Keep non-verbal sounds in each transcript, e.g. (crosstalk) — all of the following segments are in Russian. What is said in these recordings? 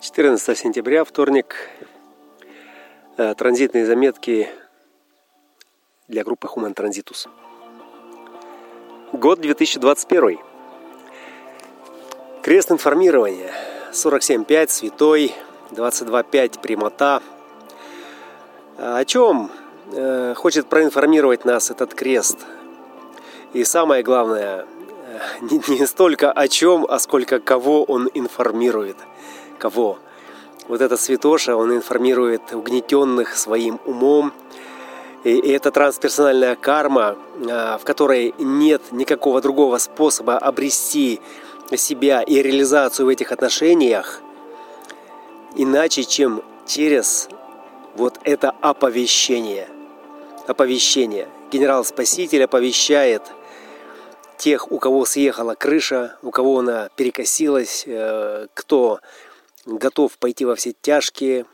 14 сентября, вторник. Э, транзитные заметки для группы Human Transitus. Год 2021. Крест информирования. 47.5, святой, 22.5, прямота. О чем э, хочет проинформировать нас этот крест? И самое главное, э, (laughs) не, не столько о чем, а сколько кого он информирует – кого? Вот этот святоша, он информирует угнетенных своим умом. И, это трансперсональная карма, а, в которой нет никакого другого способа обрести себя и реализацию в этих отношениях, иначе, чем через вот это оповещение. Оповещение. Генерал-спаситель оповещает тех, у кого съехала крыша, у кого она перекосилась, э, кто готов пойти во все тяжкие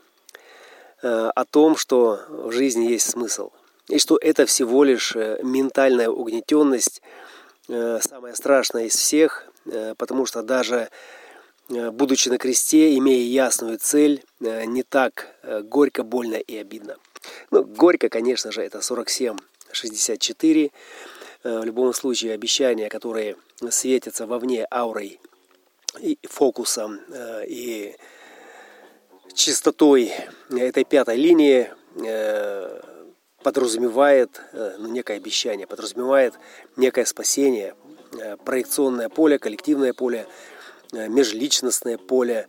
э, о том, что в жизни есть смысл. И что это всего лишь э, ментальная угнетенность, э, самая страшная из всех, потому что даже будучи на кресте, имея ясную цель, не так горько, больно и обидно. Ну, горько, конечно же, это 47-64. В любом случае, обещания, которые светятся вовне аурой и фокусом э, и чистотой этой пятой линии э, подразумевает э, ну, некое обещание, подразумевает некое спасение, проекционное поле, коллективное поле, межличностное поле.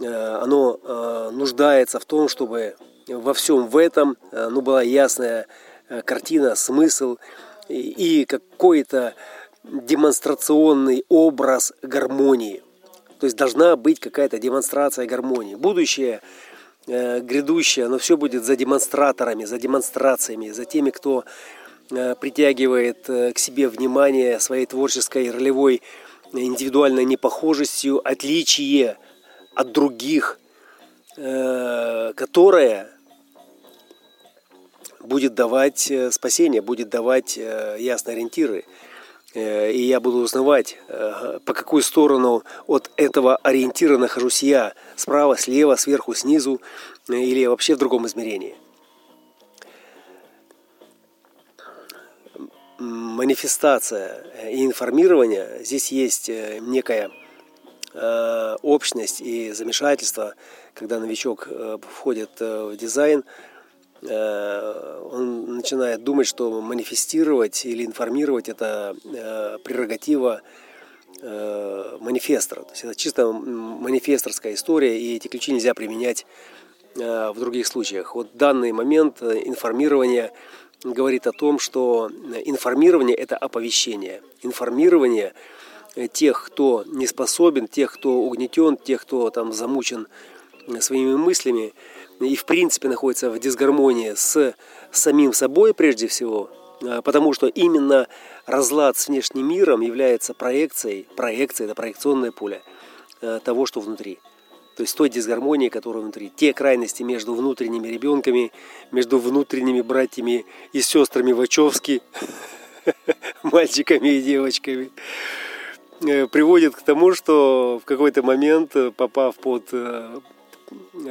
Оно нуждается в том, чтобы во всем в этом ну, была ясная картина, смысл и какой-то демонстрационный образ гармонии. То есть должна быть какая-то демонстрация гармонии. Будущее, э, грядущее, оно все будет за демонстраторами, за демонстрациями, за теми, кто э, притягивает э, к себе внимание своей творческой ролевой индивидуальной непохожестью, отличие от других, э, которое будет давать э, спасение, будет давать э, ясные ориентиры. Э, и я буду узнавать, э, по какую сторону от этого ориентира нахожусь я. Справа, слева, сверху, снизу э, или вообще в другом измерении. Манифестация и информирование. Здесь есть некая общность и замешательство, когда новичок входит в дизайн – он начинает думать, что манифестировать или информировать это э, прерогатива э, манифестора. То есть это чисто манифесторская история, и эти ключи нельзя применять в других случаях. Вот данный момент информирования говорит о том, что информирование – это оповещение. Информирование тех, кто не способен, тех, кто угнетен, тех, кто там замучен своими мыслями – и в принципе находится в дисгармонии с самим собой прежде всего, а, потому что именно разлад с внешним миром является проекцией, проекцией, это проекционное поле а, того, что внутри. То есть той дисгармонии, которая внутри. Те крайности между внутренними ребенками, между внутренними братьями и сестрами Вачовски, (laughs) мальчиками и девочками, э, приводит к тому, что в какой-то момент, попав под э,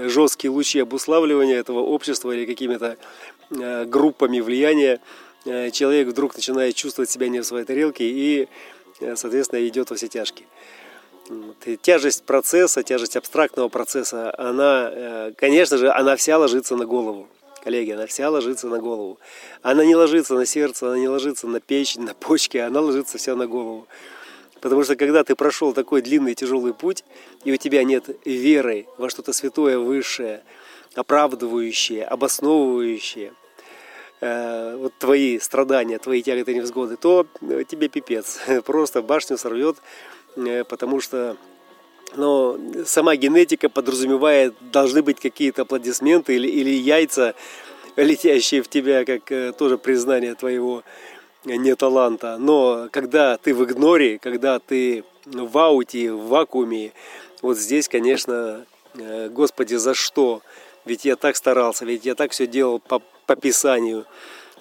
жесткие лучи обуславливания этого общества или какими-то э, группами влияния, э, человек вдруг начинает чувствовать себя не в своей тарелке и, э, соответственно, идет во все тяжкие. Тяжесть процесса, тяжесть абстрактного процесса, она, конечно же, она вся ложится на голову. Коллеги, она вся ложится на голову. Она не ложится на сердце, она не ложится на печень, на почки, она ложится вся на голову. Потому что когда ты прошел такой длинный тяжелый путь, и у тебя нет веры во что-то святое, высшее, оправдывающее, обосновывающее э, вот твои страдания, твои тяготы невзгоды, то э, тебе пипец. (laughs) Просто башню сорвет, э, потому что но сама генетика подразумевает, должны быть какие-то аплодисменты или, или яйца, летящие в тебя, как э, тоже признание твоего не таланта. Но когда ты в игноре, когда ты в ауте, в вакууме, вот здесь, конечно, э, Господи, за что? Ведь я так старался, ведь я так все делал по, по Писанию.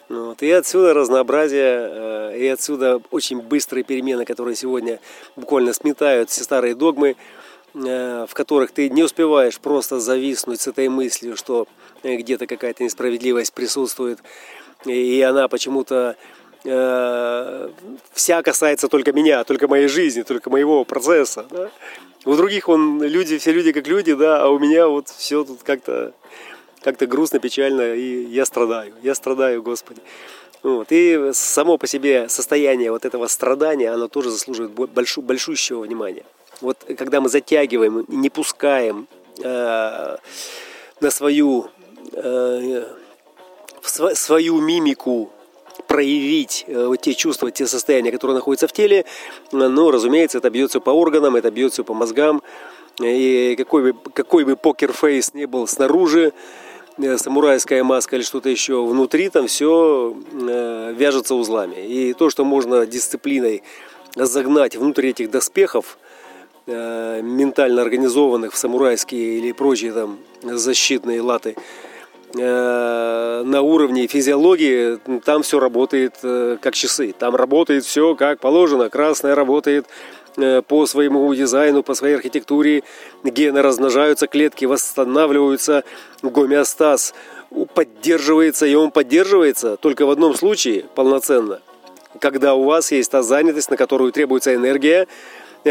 Вот. И отсюда разнообразие, э, и отсюда очень быстрые перемены, которые сегодня буквально сметают все старые догмы, в которых ты не успеваешь просто зависнуть с этой мыслью, что где-то какая-то несправедливость присутствует, и она почему-то э, вся касается только меня, только моей жизни, только моего процесса. Да? У других он люди, все люди как люди, да, а у меня вот все тут как-то как-то грустно, печально, и я страдаю, я страдаю, Господи. Вот. И само по себе состояние вот этого страдания, оно тоже заслуживает большу, большущего внимания. Вот когда мы затягиваем, не пускаем э, на свою, э, свою мимику проявить э, вот те чувства, те состояния, которые находятся в теле, но, разумеется, это бьется по органам, это бьется по мозгам. И какой бы, какой бы покер-фейс не был снаружи, э, самурайская маска или что-то еще, внутри там все э, вяжется узлами. И то, что можно дисциплиной загнать внутрь этих доспехов, ментально организованных в самурайские или прочие там защитные латы, на уровне физиологии там все работает э, как часы. Там работает все как положено. Красная работает э, по своему дизайну, по своей архитектуре. Гены размножаются, клетки восстанавливаются, гомеостаз поддерживается, и он поддерживается только в одном случае полноценно. Когда у вас есть та занятость, на которую требуется энергия,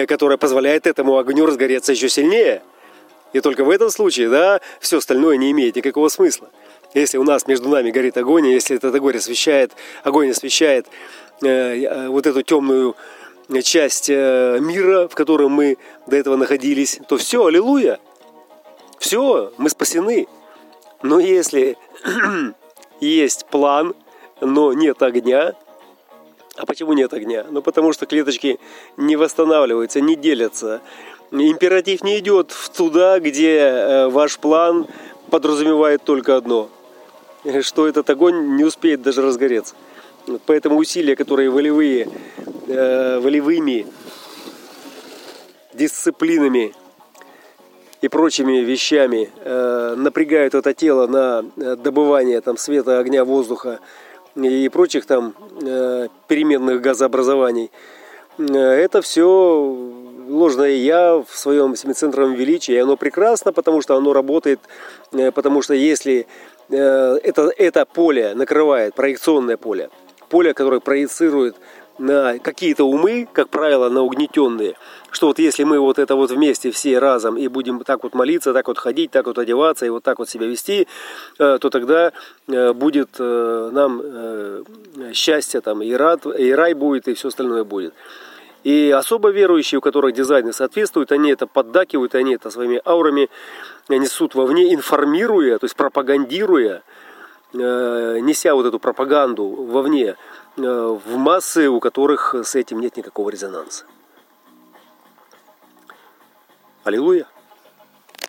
которая позволяет этому огню разгореться еще сильнее – и только в этом случае, да, все остальное не имеет никакого смысла. Если у нас между нами горит огонь, если этот огонь освещает, огонь освещает э, э, вот эту темную часть э, мира, в котором мы до этого находились, то все, аллилуйя, все, мы спасены. Но если (clears throat) есть план, но нет огня, а почему нет огня? Ну потому что клеточки не восстанавливаются, не делятся, Императив не идет туда, где э, ваш план подразумевает только одно, что этот огонь не успеет даже разгореться. Поэтому усилия, которые волевые, э, волевыми дисциплинами и прочими вещами э, напрягают это тело на добывание там, света, огня, воздуха и прочих там переменных газообразований, это все ложное «я» в своем семицентровом величии, оно прекрасно, потому что оно работает, э, потому что если э, это, это поле накрывает, проекционное поле, поле, которое проецирует на какие-то умы, как правило, на угнетенные, что вот если мы вот это вот вместе все разом и будем так вот молиться, так вот ходить, так вот одеваться и вот так вот себя вести, э, то тогда будет нам счастье там и, рад, и рай будет, и все остальное будет. И особо верующие, у которых дизайны соответствуют, они это поддакивают, они это своими аурами несут вовне, информируя, то есть пропагандируя, э, неся вот эту пропаганду вовне э, в массы, у которых с этим нет никакого резонанса. Аллилуйя!